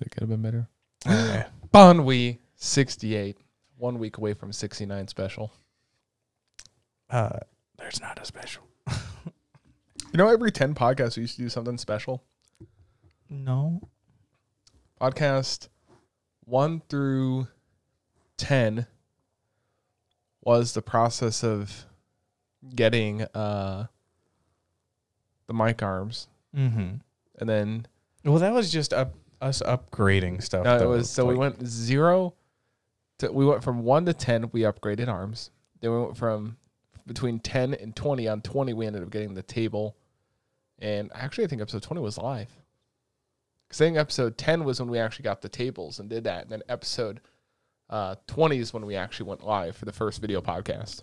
That could have been better. Okay. Bonwee 68. One week away from 69 special. Uh, there's not a special. You know, every 10 podcasts, we used to do something special. No. Podcast 1 through 10 was the process of getting uh, the mic arms. Mm-hmm. And then Well, that was just up us upgrading stuff. No, it was so we went zero to we went from one to ten. We upgraded arms. Then we went from between ten and twenty. On twenty, we ended up getting the table, and actually, I think episode twenty was live. Because I think episode ten was when we actually got the tables and did that, and then episode uh, twenty is when we actually went live for the first video podcast.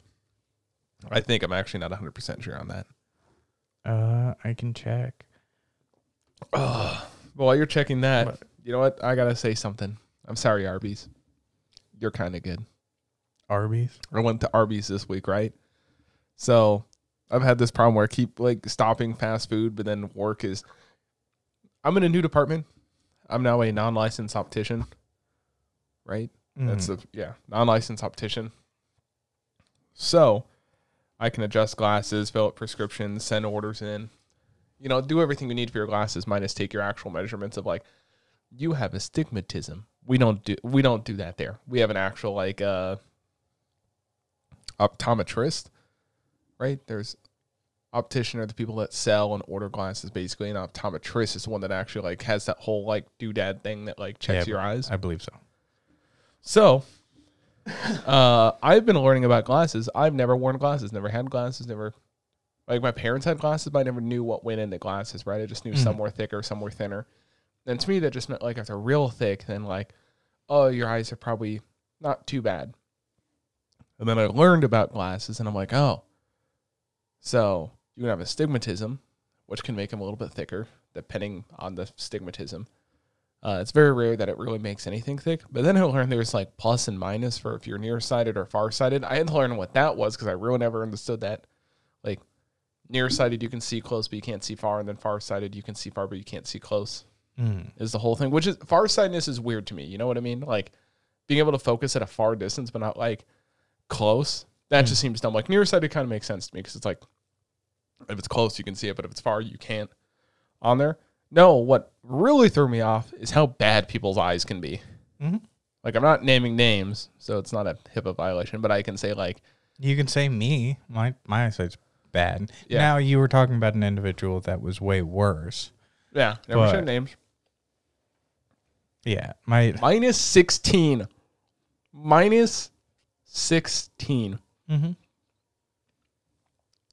I think I'm actually not 100 percent sure on that. Uh, I can check. Well, while you're checking that, you know what? I gotta say something. I'm sorry, Arby's. You're kind of good. Arby's. I went to Arby's this week, right? So I've had this problem where I keep like stopping fast food, but then work is. I'm in a new department. I'm now a non-licensed optician, right? That's Mhm. the yeah non-licensed optician. So I can adjust glasses, fill out prescriptions, send orders in, you know, do everything you need for your glasses, minus take your actual measurements of like you have astigmatism. We don't do we don't do that there. We have an actual like uh optometrist, right? There's optician are the people that sell and order glasses basically, and optometrist is the one that actually like has that whole like doodad thing that like checks Yeah, your eyes. I believe so. So, uh, I've been learning about glasses. I've never worn glasses, never had glasses, never. Like my parents had glasses, but I never knew what went into glasses. Right? I just knew some Mhm. were thicker, some were thinner. And to me, that just meant like if they're real thick, then like, oh, your eyes are probably not too bad. And then I learned about glasses, and I'm like, oh, so you can have astigmatism, which can make them a little bit thicker, depending on the stigmatism. Uh, it's very rare that it really makes anything thick. But then I learned there's like plus and minus for if you're nearsighted or farsighted. I had to learn what that was because I really never understood that. Like nearsighted, you can see close, but you can't see far, and then farsighted, you can see far, but you can't see close. Mm. Is the whole thing, which is farsightedness is weird to me. You know what I mean? Like being able to focus at a far distance, but not like close. That Mm. just seems dumb. Like nearsighted kind of makes sense to me because it's like if it's close, you can see it, but if it's far, you can't. On there, no. What really threw me off is how bad people's eyes can be. Mhm. Like I'm not naming names, so it's not a HIPAA violation, but I can say like You can say me. My my eyesight's bad. Yeah. Now you were talking about an individual that was way worse. yeah, never But- names. Yeah. My. Minus sixteen. Minus sixteen. hmm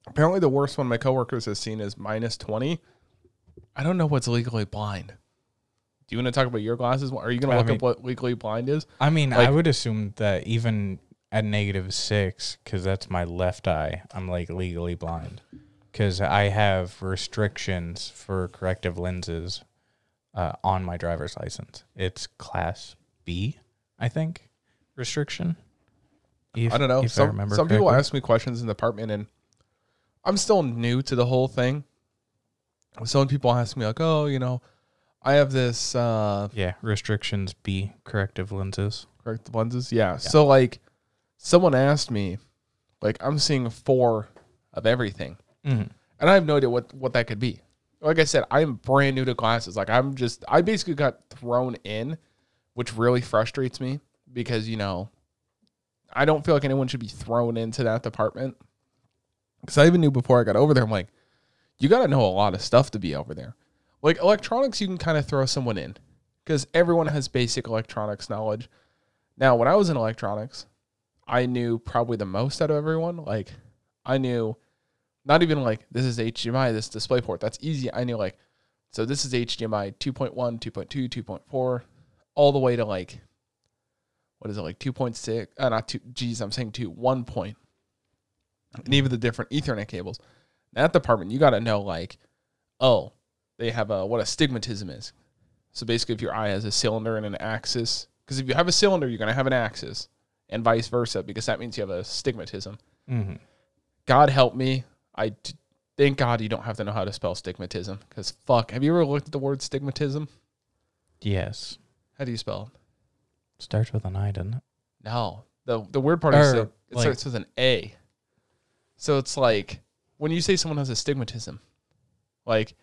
Apparently, the worst one my coworkers has seen is minus 20. I don't know what's legally blind. Do you want to talk about your glasses? Are you going to look mean- up what legally blind is? I mean, Like- I would assume that even at negative six, because that's my left eye, I'm like legally blind. Because I have restrictions for corrective lenses uh, on my driver's license. It's class B, I think, restriction. If- I don't know. If I Some, remember some people ask me questions in the department, and I'm still new to the whole thing. Some people ask me, like, oh, you know, I have this uh, Yeah, restrictions B, corrective lenses. correct lenses. Yeah. So, like, someone asked me, like, I'm seeing four of everything. Mm. and I have no idea what what that could be. Like I said, I'm brand new to glasses. Like I'm just I basically got thrown in, which really frustrates me because you know I don't feel like anyone should be thrown into that department. Because I even knew before I got over there, I'm like, you got to know a lot of stuff to be over there. Like electronics, you can kind of throw someone in because everyone has basic electronics knowledge. Now, when I was in electronics, I knew probably the most out of everyone. Like, I knew not even like this is HDMI, this DisplayPort. That's easy. I knew like, so this is HDMI 2.1, 2.2, 2.4, all the way to like, what is it like 2.6? Uh, not two. Geez, I'm saying two, one point, and even the different Ethernet cables. That department, you got to know like, oh, they have a what a astigmatism is. So basically, if your eye has a cylinder and an axis, because if you have a cylinder, you're gonna have an axis, and vice versa, because that means you have a stigmatism. hmm God help me. I d- thank God you don't have to know how to spell stigmatism because fuck. Have you ever looked at the word stigmatism? Yes. How do you spell it? Starts with an I, doesn't it? No. The the weird part is Or, that it like- starts with an A. So it's like when you say someone has a stigmatism, like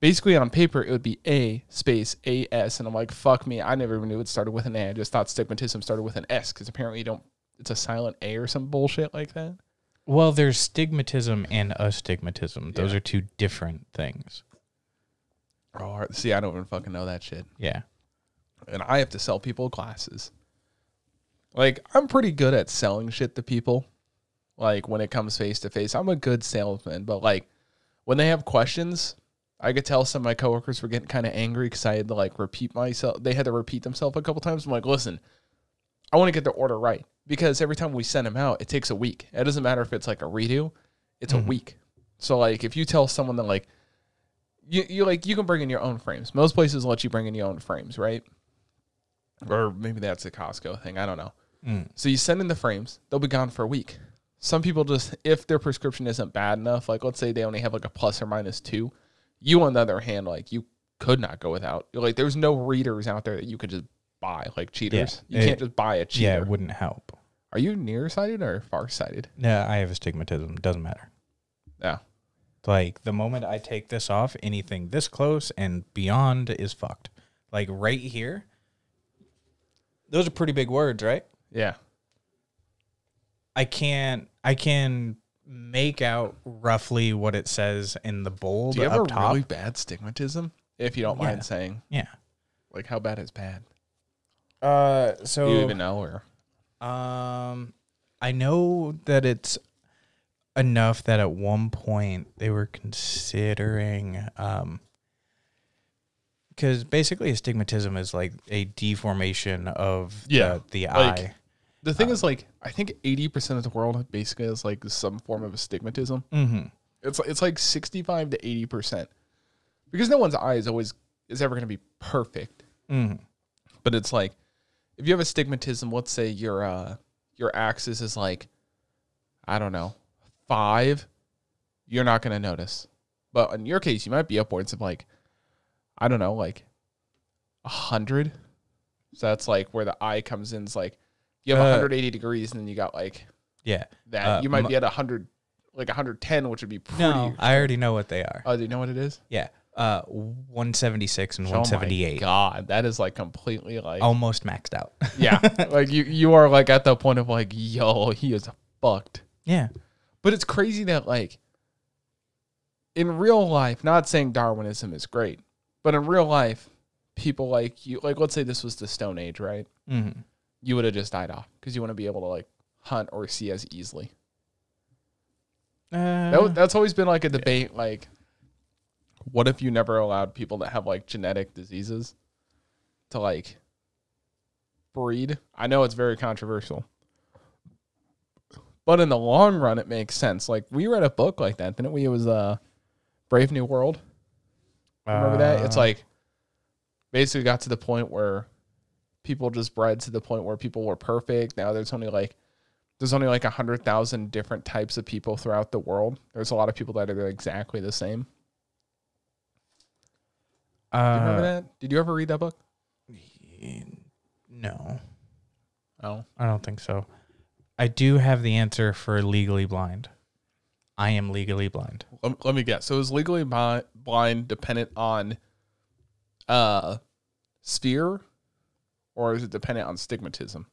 basically on paper it would be A space A S, and I'm like, fuck me, I never even knew it started with an A. I just thought stigmatism started with an S because apparently you don't. It's a silent A or some bullshit like that. Well, there's stigmatism and astigmatism. Those Yeah. are two different things. Oh, see, I don't even fucking know that shit. Yeah. and I have to sell people glasses. Like I'm pretty good at selling shit to people. Like when it comes face to face, I'm a good salesman. But like when they have questions, I could tell some of my coworkers were getting kind of angry because I had to like repeat myself. They had to repeat themselves a couple times. I'm like, listen, I want to get the order right because every time we send them out, it takes a week. It doesn't matter if it's like a redo; it's a week. So like if you tell someone that like you you like you can bring in your own frames. Most places let you bring in your own frames, right? Or maybe that's a Costco thing. I don't know. Mm. So you send in the frames, they'll be gone for a week. Some people just, if their prescription isn't bad enough, like let's say they only have like a plus or minus two, you on the other hand, like you could not go without. Like there's no readers out there that you could just buy, like cheaters. you it- can't just buy a cheater. Yeah, it wouldn't help. Are you nearsighted or farsighted? No, I have astigmatism. Doesn't matter. Yeah. Like the moment I take this off, anything this close and beyond is fucked. Like right here. Those are pretty big words, right? Yeah. I can't I can make out roughly what it says in the bold Do you have up a top. really bad stigmatism? If you don't Yeah. mind saying, yeah. like how bad is bad? Uh Do so you even know or? Um, I know that it's enough that at one point they were considering, um, because basically astigmatism is like a deformation of Yeah, the, the like- eye. The thing is, like, I think eighty percent of the world basically has like some form of astigmatism. Mm-hmm. It's it's like sixty five to eighty percent, because no one's eye is always is ever going to be perfect. Mm-hmm. But it's like if you have astigmatism, let's say your uh your axis is like I don't know five, you're not going to notice. But in your case, you might be upwards of like I don't know, like a hundred. So that's like where the eye comes in. It's like you have Uh, 180 degrees, and then you got like Yeah. that. Uh, you might m- be at 100, like 110, which would be pretty. No, I already know what they are. oh, do you know what it is? Yeah. Uh, 176 and Oh my 178. God, that is like completely like Almost maxed out. yeah, like you you are like at the point of like yo, he is fucked. yeah. But it's crazy that like in real life, not saying Darwinism is great, but in real life, people like you, like let's say this was the Stone Age, right? Mm-hmm. You would have just died off because you want to be able to like hunt or see as easily. Uh, That, that's always been like a debate. Like, what if you never allowed people that have like genetic diseases to like breed? I know it's very controversial, but in the long run, it makes sense. Like, we read a book like that, didn't we? It was uh, Brave New World. Remember that? It's Uh, like basically got to the point where people just bred to the point where people were perfect. Now there's only like there's only like a hundred thousand different types of people throughout the world. There's a lot of people that are exactly the same. Do you remember uh, that? Did you ever read that book? No. Oh, I don't think so. I do have the answer for legally blind. I am legally blind. let, let me guess. So is legally blind dependent on uh sphere, or is it dependent on stigmatism?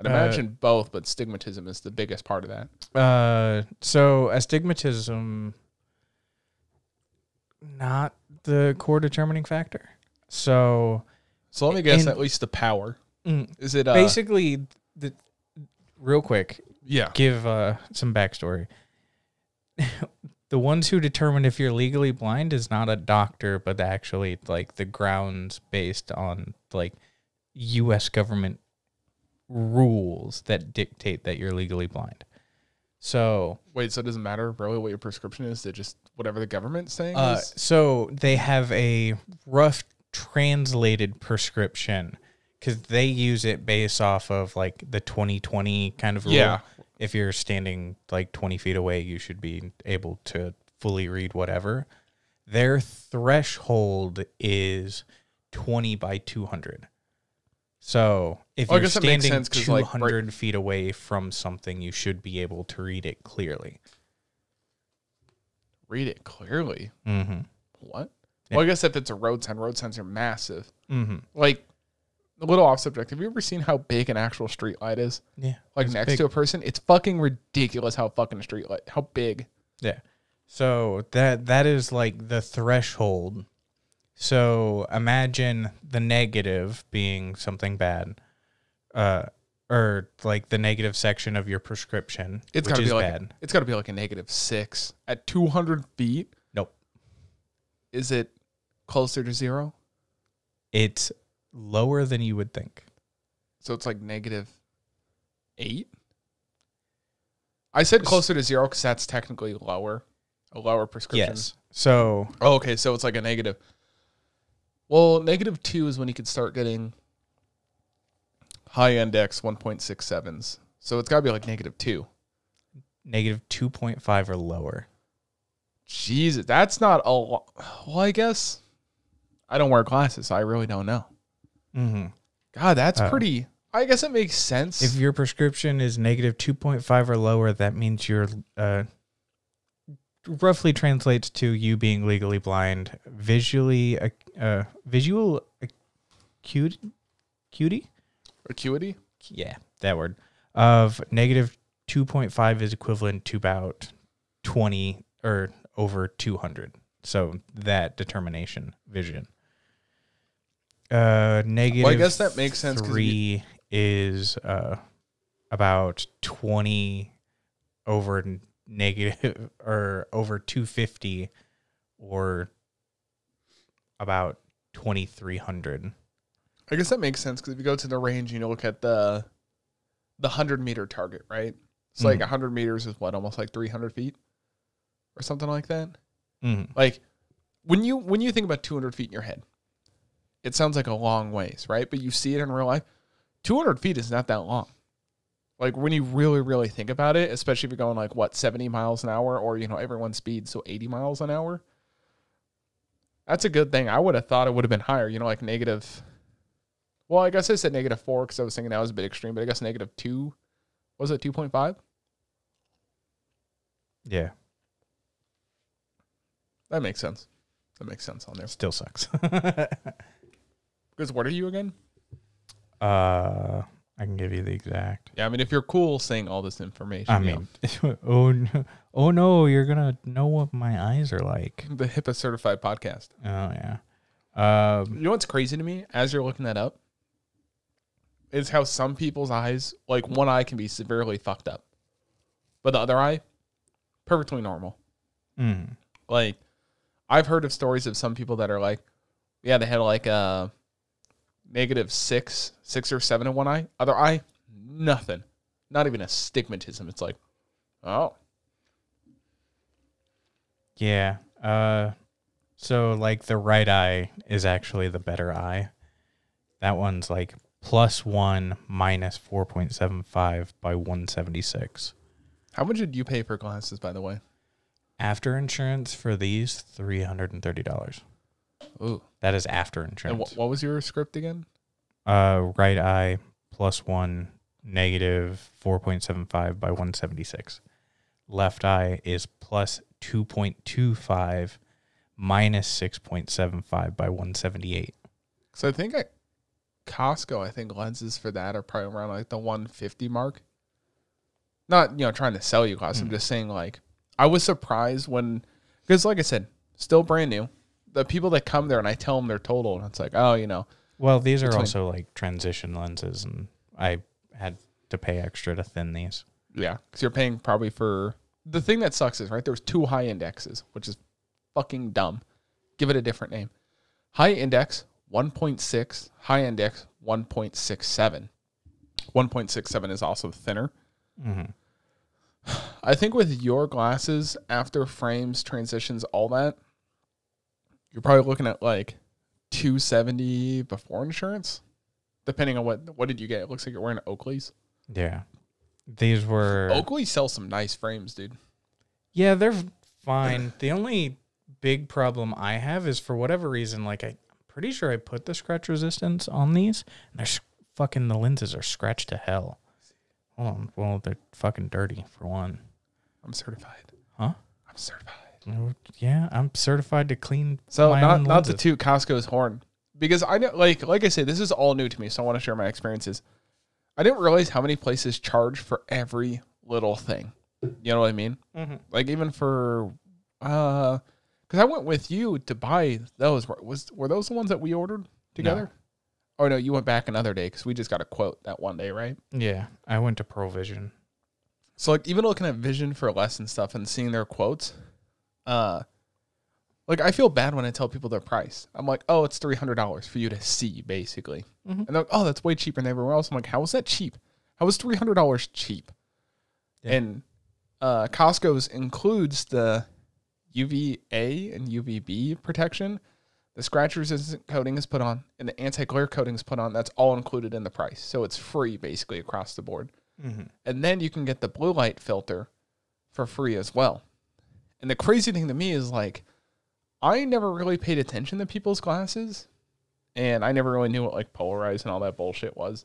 I'd Uh, imagine both, but stigmatism is the biggest part of that. Uh, so astigmatism, not the core determining factor. So So let me guess. At least the power mm, is it? Uh, basically, the real quick, yeah. give uh, some backstory. the ones who determine if you're legally blind is not a doctor, but actually like the grounds based on like U.S. government rules that dictate that you're legally blind. So, Wait, so it doesn't matter really what your prescription is? They just whatever the government's saying uh, so they have a rough translated prescription because they use it based off of like the 2020 kind of rule. Yeah. If you're standing like 20 feet away, you should be able to fully read whatever. Their threshold is 20 by 200. So if you're guess that makes standing like, 200 feet away from something, you should be able to read it clearly. Read it clearly. Mm-hmm. What? Yeah. Well, I guess if it's a road sign, road signs are massive. Mm-hmm. Like a little off subject. Have you ever seen how big an actual street light is? Yeah. Like next big. to a person? It's fucking ridiculous how fucking a street light how big. Yeah. So that that is like the threshold. So imagine the negative being something bad. Uh or like the negative section of your prescription, It's gotta be like bad. it's gotta be like a negative six. At two hundred feet, Nope. is it closer to zero? It's lower than you would think. So it's like negative eight. I said closer to zero because that's technically lower, a lower prescription. Yes. So Oh, okay, so it's like a negative. Well, negative two is when you could start getting high index 1.67s. So it's got to be like negative two. negative 2.5 or lower. Jesus, that's not a lot. Well, I guess I don't wear glasses, so I really don't know. Mm-hmm. God, that's Oh. pretty. I guess it makes sense. If your prescription is negative 2.5 or lower, that means you're uh, roughly translates to you being legally blind, visually uh, uh visual acuity, acuity? Acuity? Yeah, that word. Of negative 2.5 is equivalent to about 20 or over 200. So that determination vision. Uh, negative. I guess that makes sense Three is uh about 20 over negative or over 250 or about 2300. I guess that makes sense because if you go to the range and you look at the the hundred meter target, right? It's like Mhm. hundred meters is what, almost like three hundred feet, or something like that. Mm. Like when you when you think about two hundred feet in your head, it sounds like a long ways, right? But you see it in real life. Two hundred feet is not that long. Like when you really really think about it, especially if you're going like what seventy miles an hour, or you know everyone's speed so eighty miles an hour. That's a good thing. I would have thought it would have been higher. You know, like negative. Well, I guess I said negative four because I was thinking that was a bit extreme, but I guess negative two. Was it two point five? Yeah, That makes sense. That makes sense on there. still sucks. Because what are you again? uh, I can give you the exact. Yeah, I mean, if you're cool saying all this information, I mean, oh no, oh no, you're gonna know what my eyes are like. the HIPAA certified podcast. Oh yeah. Um, You know what's crazy to me as you're looking that up is how some people's eyes, like one eye, can be severely fucked up, but the other eye, perfectly normal. mm, Like, I've heard of stories of some people that are like, yeah, they had like a negative six, six or seven in one eye, other eye, nothing. Not even astigmatism. It's like, oh. Yeah. Uh, so, like, the right eye is actually the better eye. That one's like plus one minus 4.75 by 176. How much did you pay for glasses, by the way? After insurance for these, $330. Ooh. That is after And insurance. wh- what was your script again? Uh, right eye plus one negative 4.75 by 176. Left eye is plus 2.25 minus 6.75 by 178. So I think at Costco, I think lenses for that are probably around like the 150 mark. Not, you know, trying to sell you glasses. I'm Mm. just saying, like, I was surprised when, because like I said, still brand new. The people that come there and I tell them they're total, and it's like, oh, you know, Well, these are Between- also like transition lenses, and I had to pay extra to thin these. yeah, because you're paying probably for the thing that sucks is right. There's two high indexes, which is fucking dumb. Give it a different name. High index 1.6, high index 1.67. 1.67 is also thinner. Mm-hmm. I think with your glasses, after frames, transitions, all that, you're probably looking at like 270 before insurance, depending on what what did you get. It looks like you're wearing Oakley's. Yeah, these were Oakley sells some nice frames, dude. Yeah, they're fine. the only big problem I have is for whatever reason, like I, I'm pretty sure I put the scratch resistance on these, and they're fucking the lenses are scratched to hell. Hold on. Well, they're fucking dirty for one. I'm certified. Huh? I'm certified. Yeah, I'm certified to clean. So not not to toot Costco's horn because I know like like I said this is all new to me, so I want to share my experiences. I didn't realize how many places charge for every little thing. You know what I mean? Mhm. Like even for uh because I went with you to buy those. Were- Was were those the ones that we ordered together? Oh no, you went back another day because we just got a quote that one day, right? Yeah, I went to Provision. So like even looking at Vision for less and stuff and seeing their quotes, uh like I feel bad when I tell people their price. I'm like, oh, it's three hundred dollars for you to see, basically. Mhm. And they're like, oh, that's way cheaper than everywhere else. I'm like, how is that cheap? How is three hundred dollars cheap? Yeah. And uh Costco's includes the UVA and UVB protection. The scratch resistant coating is put on and the anti glare coating is put on. That's all included in the price. So it's free basically across the board Mm-hmm. and then you can get the blue light filter for free as well. And the crazy thing to me is like I never really paid attention to people's glasses and I never really knew what like polarized and all that bullshit was.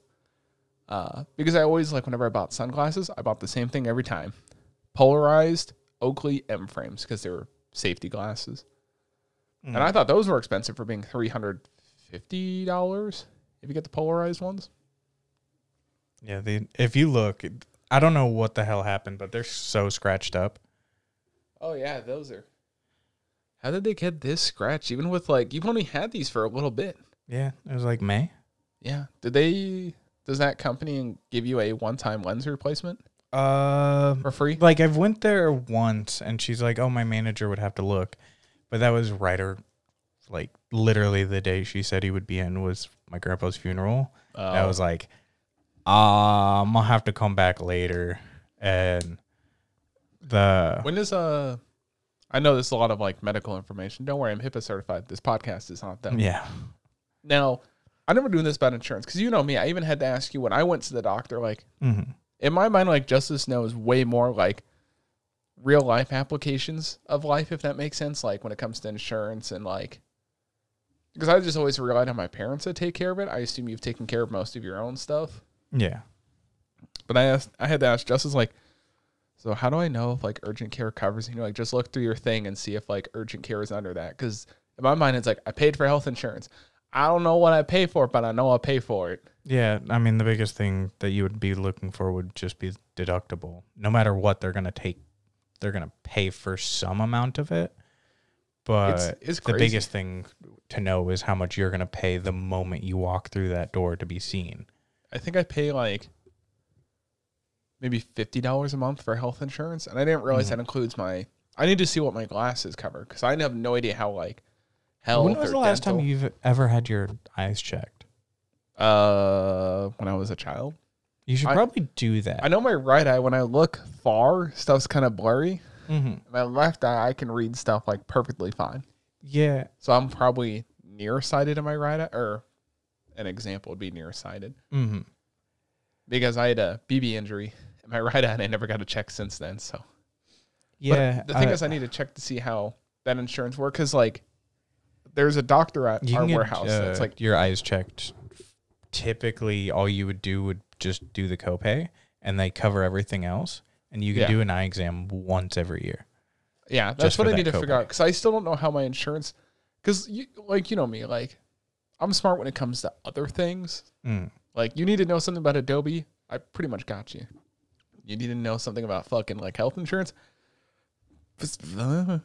Uh, because I always like whenever I bought sunglasses, I bought the same thing every time. Polarized Oakley M frames because they were safety glasses. And I thought those were expensive for being $350 if you get the polarized ones. Yeah, they, if you look, I don't know what the hell happened, but they're so scratched up. Oh yeah, those are. How did they get this scratch? Even with like you've only had these for a little bit. Yeah, it was like May. Yeah. Did they? Does that company give you a one-time lens replacement Uh, for free? like I've went there once, and she's like, "Oh, my manager would have to look," but that was right or like literally the day she said he would be in was my grandpa's funeral. I Oh. was like, uh, I'm gonna have to come back later, and the When is uh? I know this is a lot of like medical information. Don't worry, I'm HIPAA certified. This podcast is not that. yeah, Now, I never doing this about insurance because you know me. I even had to ask you when I went to the doctor. Like mm-hmm. in my mind, like Justice knows way more like real life applications of life, if that makes sense. Like when it comes to insurance and like, because I just always relied on my parents to take care of it. I assume you've taken care of most of your own stuff. yeah. But I asked, I had to ask Justice like, so how do I know if like urgent care covers? You know, like just look through your thing and see if like urgent care is under that. Because in my mind, it's like I paid for health insurance. I don't know what I pay for, but I know I'll pay for it. Yeah, I mean the biggest thing that you would be looking for would just be deductible. No matter what they're gonna take, they're gonna pay for some amount of it. But It's- it's the biggest thing to know is how much you're gonna pay the moment you walk through that door to be seen. I think I pay like maybe fifty dollars a month for health insurance, and I didn't realize Mhm. that includes my. I need to see what my glasses cover because I have no idea how like health. when was the last time you've ever had your eyes checked? Uh, when I was a child, You should I- probably do that. I know my right eye. When I look far, stuff's kind of blurry. hmm My left eye, I can read stuff like perfectly fine. Yeah, So I'm probably nearsighted in my right eye, or an example would be nearsighted hmm because I had a BB injury in I right and I never got a check since then. So. yeah. But the thing I- is, I need to check to see how that insurance works because, like, there's a doctor at our get warehouse that's uh, like, your eyes checked. Typically, all you would do would just do the copay, and they cover everything else. And you can Yeah. do an eye exam once every year. yeah, that's what I need to that figure out because I still don't know how my insurance, because you like you know me, like, I'm smart when it comes to other things. Mm. Like, you need to know something about Adobe, I pretty much got you. You need to know something about fucking like health insurance. Uh-huh.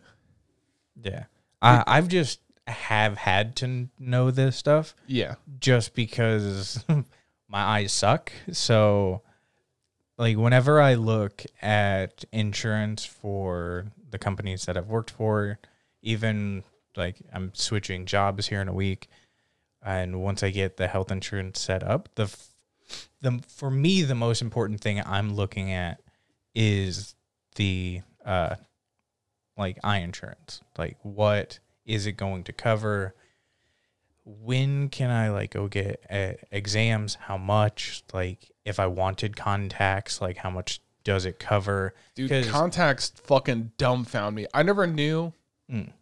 Yeah, I, I've just have had to know this stuff Yeah, just because my eyes suck. So, like, whenever I look at insurance for the companies that I've worked for, even like I'm switching jobs here in a week, and once I get the health insurance set up, the the for me the most important thing I'm looking at is the uh like eye insurance. Like, what is it going to cover? when can I like go get uh, exams? How much? Like, if I wanted contacts, like how much does it cover? dude, contacts fucking dumbfound me. I never knew. Mm.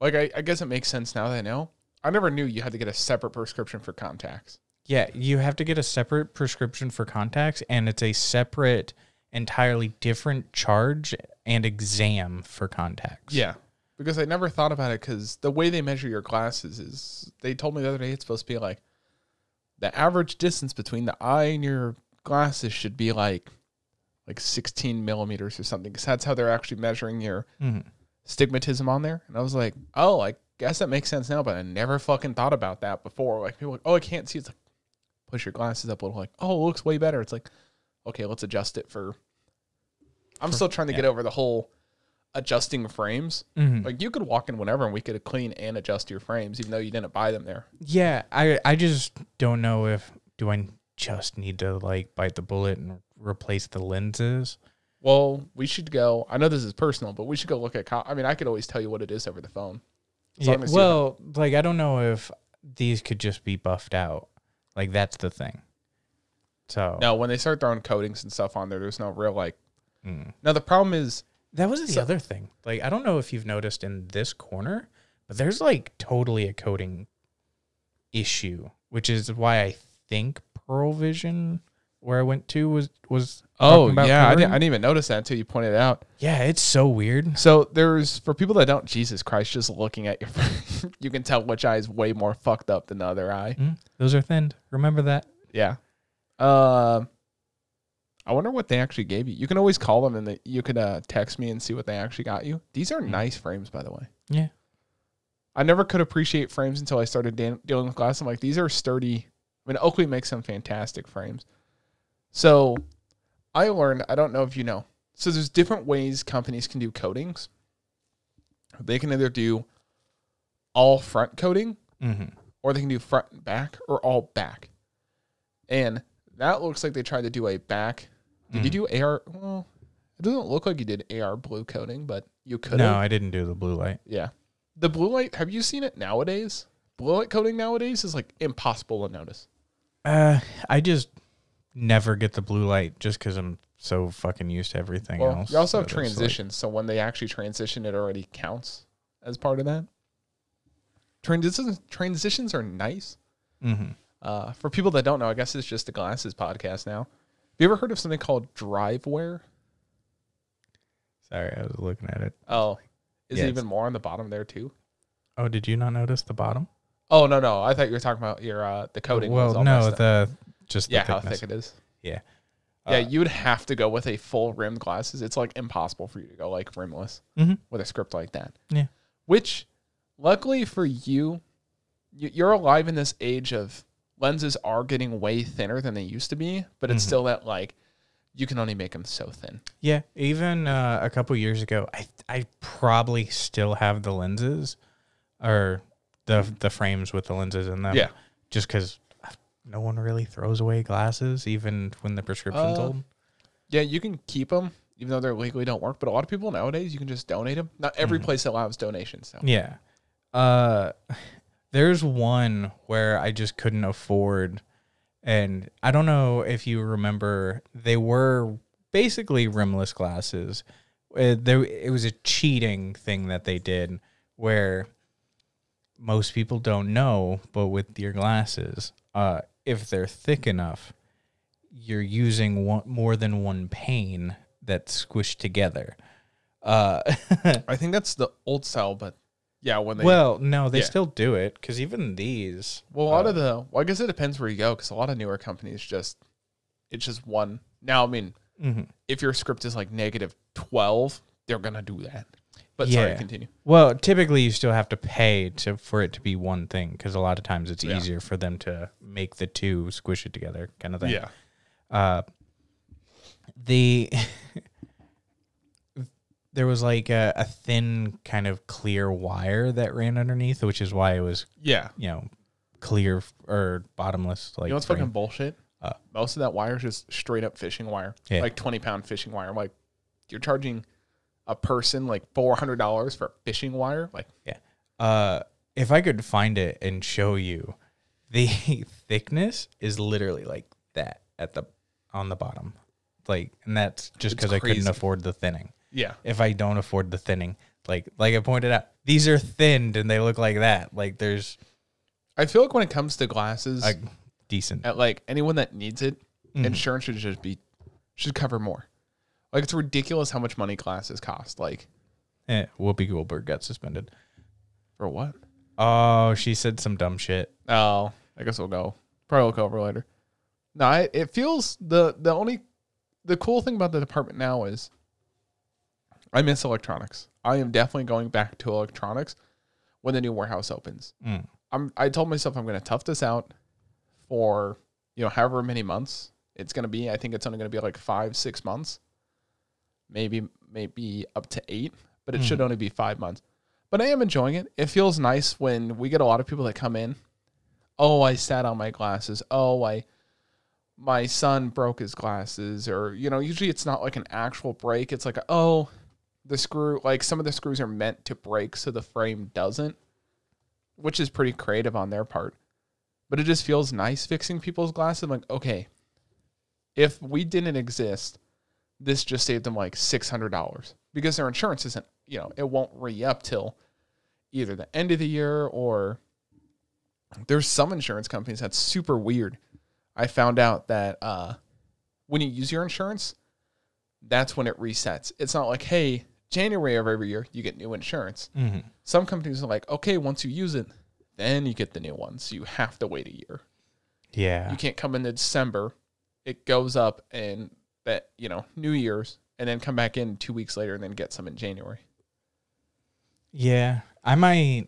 Like, I, I guess it makes sense now that I know. I never knew you had to get a separate prescription for contacts. Yeah, you have to get a separate prescription for contacts, and it's a separate, entirely different charge and exam for contacts. Yeah. Because I never thought about it because the way they measure your glasses is they told me the other day it's supposed to be like the average distance between the eye and your glasses should be like like 16 millimeters or something because that's how they're actually measuring your Mhm. stigmatism on there. And I was like, oh, I guess that makes sense now, but I never fucking thought about that before. Like people, are like, oh, I can't see. It's like push your glasses up a little. Like, oh, it looks way better. It's like, okay, let's adjust it for. I'm still trying to get over the whole adjusting frames. Mhm. Like you could walk in whenever and we could clean and adjust your frames, even though you didn't buy them there. Yeah, I I just don't know if do I just need to like bite the bullet and replace the lenses. Well, we should go. I know this is personal, but we should go look at. Co- I mean, I could always tell you what it is over the phone. Yeah, long as you- well, like I don't know if these could just be buffed out. Like that's the thing. So No, when they start throwing coatings and stuff on there, there's no real like. Mm. Now the problem is, that was the So- other thing. Like I don't know if you've noticed in this corner, but there's like totally a coating issue, which is why I think Pearle Vision, where I went to, was was. Oh yeah, I didn't. I didn't even notice that until you pointed it out. Yeah, it's so weird. So there's for people that don't, Jesus Christ, just looking at your, you can tell which eye is way more fucked up than the other eye. Mm, those are thinned. Remember that? Yeah. Um, I wonder what they actually gave you. You can always call them and they, you could uh, text me and see what they actually got you. These are nice frames, by the way. Yeah. I never could appreciate frames until I started dan- dealing with glass. I'm like, these are sturdy. I mean, Oakley makes some fantastic frames. So I learned, I don't know if you know. So there's different ways companies can do coatings. They can either do all front coating Mm-hmm. or they can do front and back or all back. And that looks like they tried to do a back. Did you do AR? Well, it doesn't look like you did AR blue coating, but you could. No. I didn't do the blue light. Yeah. The blue light, have you seen it nowadays? Blue light coating nowadays is like impossible to notice. Uh, I just never get the blue light just because I'm so fucking used to everything Well, else. you also have it's like- transitions. so when they actually transition, it already counts as part of that. Transitions, transitions are nice. Mhm. Uh, for people that don't know, I guess it's just the glasses podcast now. Have you ever heard of something called Drivewear? Sorry, I was looking at it. Oh, is Yeah, it even more on the bottom there too? Oh, did you not notice the bottom? Oh no, no, I thought you were talking about your uh, the coating. was well, no, the just yeah, how thick it is. Yeah. Yeah, Uh, you would have to go with a full rimmed glasses. It's like impossible for you to go like rimless Mhm. with a script like that. Yeah. Which, luckily for you, you- you're alive in this age of lenses are getting way thinner than they used to be, but it's Mhm. still that like you can only make them so thin. Yeah, even uh, a couple years ago, I I probably still have the lenses, or the the frames with the lenses in them. Yeah. just because no one really throws away glasses, even when the prescription's Uh, old. Yeah, you can keep them even though they legally don't work. But a lot of people nowadays you can just donate them. Not every Mhm. place allows donations. So. Yeah. Uh there's one where I just couldn't afford and I don't know if you remember they were basically rimless glasses. Uh, there it was a cheating thing that they did where most people don't know, but with your glasses, uh if they're thick enough, you're using one, more than one pane that's squished together. Uh I think that's the old style, but yeah, when they well, no, they Yeah. still do it because even these. Well, a lot uh, of the well, I guess it depends where you go because a lot of newer companies just it's just one. Now, I mean, mhm. if your script is like negative twelve, they're gonna do that. But sorry, Yeah. continue. Well, typically you still have to pay to for it to be one thing because a lot of times it's Yeah. easier for them to make the two squish it together, kind of thing. Yeah, Uh, the there was like a, a thin kind of clear wire that ran underneath, which is why it was yeah. you know clear or bottomless. Like you know what's fucking bullshit? Uh. Most of that wire is just straight up fishing wire, Yeah. like twenty pound fishing wire. Like you're charging a person like four hundred dollars for fishing wire. Like Uh, if I could find it and show you, the thickness is literally like that at the on the bottom, like, and that's just because I couldn't afford the thinning. yeah, If I don't afford the thinning, like like I pointed out, these are thinned and they look like that. Like there's I feel like when it comes to glasses, like decent. At like anyone that needs it, Mhm. insurance should just be should cover more. Like it's ridiculous how much money glasses cost. Like Eh, Whoopi Goldberg got suspended. for what? Oh, she said some dumb shit. Oh, I guess we'll go. Probably look over later. No, I, it feels the the only the cool thing about the department now is I miss electronics. I am definitely going back to electronics when the new warehouse opens. Mm. I'm I told myself I'm going to tough this out for you know however many months it's going to be. I think it's only going to be like five six months, maybe maybe up to eight, but it should mm-hmm. only be five months. But I am enjoying it. It feels nice when we get a lot of people that come in. Oh, I sat on my glasses. Oh, I my son broke his glasses, or you know, usually it's not like an actual break. It's like oh, the screw like some of the screws are meant to break so the frame doesn't which is pretty creative on their part. But it just feels nice fixing people's glasses. I'm like, okay, if we didn't exist, this just saved them like six hundred dollars because their insurance isn't, you know, it won't re up till either the end of the year or there's some insurance companies that's super weird. I found out that uh, when you use your insurance, that's when it resets. It's not like, hey, January of every year you get new insurance. hmm Some companies are like, okay, once you use it, then you get the new one. So you have to wait a year. Yeah. You can't come in December. It goes up and that, you know, New Year's and then come back in two weeks later and then get some in January. Yeah, I might,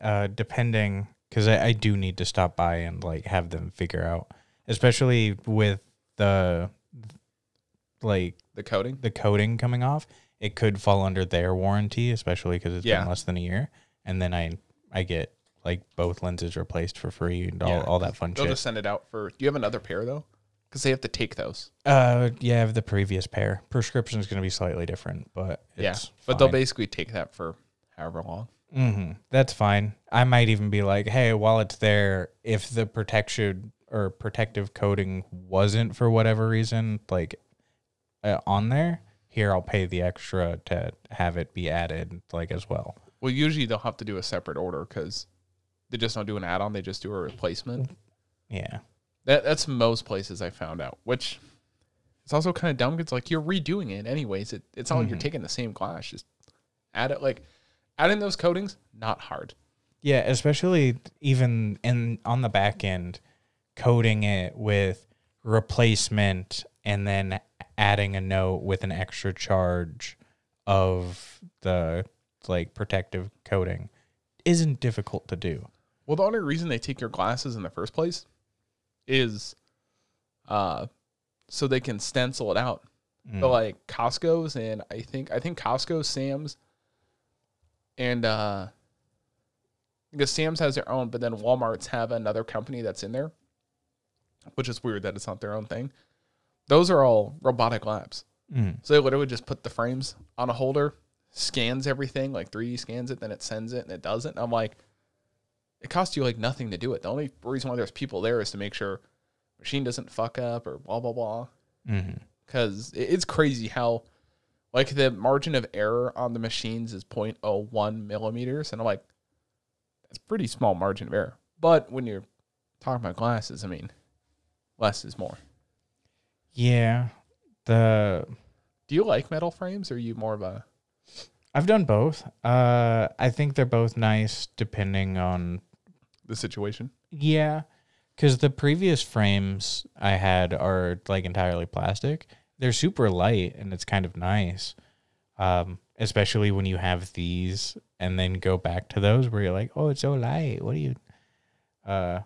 uh, depending, because I, I do need to stop by and like have them figure out, especially with the like The coating, the coating coming off. It could fall under their warranty, especially because it's Yeah. been less than a year, and then I I get like both lenses replaced for free and all, Yeah. all that fun They'll shit. just send it out for. Do you have another pair though? Because they have to take those. uh, yeah, the previous pair. Prescription is going to be slightly different, but yeah, it's but they'll basically take that for however long. hmm That's fine. I might even be like, hey, while it's there, if the protection or protective coating wasn't for whatever reason, like uh, on there, here I'll pay the extra to have it be added, like as well. Well, usually they'll have to do a separate order because they just don't do an add-on; they just do a replacement. Yeah. That that's most places I found out, which it's also kind of dumb. It's like you're redoing it anyways. It, it's not like you're mm-hmm. taking the same glass. Just add it like adding those coatings, not hard. Yeah, especially even in on the back end, coating it with replacement and then adding a note with an extra charge of the like protective coating isn't difficult to do. Well, the only reason they take your glasses in the first place is uh so they can stencil it out. Mm. But like Costco's and I think I think Costco, Sam's, and uh because Sam's has their own, but then Walmart's have another company that's in there, which is weird that it's not their own thing. Those are all robotic labs. Mm. So they literally just put the frames on a holder, scans everything, like 3D scans it, then it sends it and it does it. And I'm like, it costs you like nothing to do it. The only reason why there's people there is to make sure machine doesn't fuck up or blah blah blah. Because it's crazy how like the margin of error on the machines is 0.01 millimeters, and I'm like, that's pretty small margin of error. But when you're talking about glasses, I mean, less is more. Yeah. The Do you like metal frames, or are you more of a I've done both. Uh I think they're both nice depending on the situation? Yeah, because the previous frames I had are like entirely plastic. They're super light and it's kind of nice. Um, especially when you have these and then go back to those where you're like, oh, it's so light. What do you? Uh,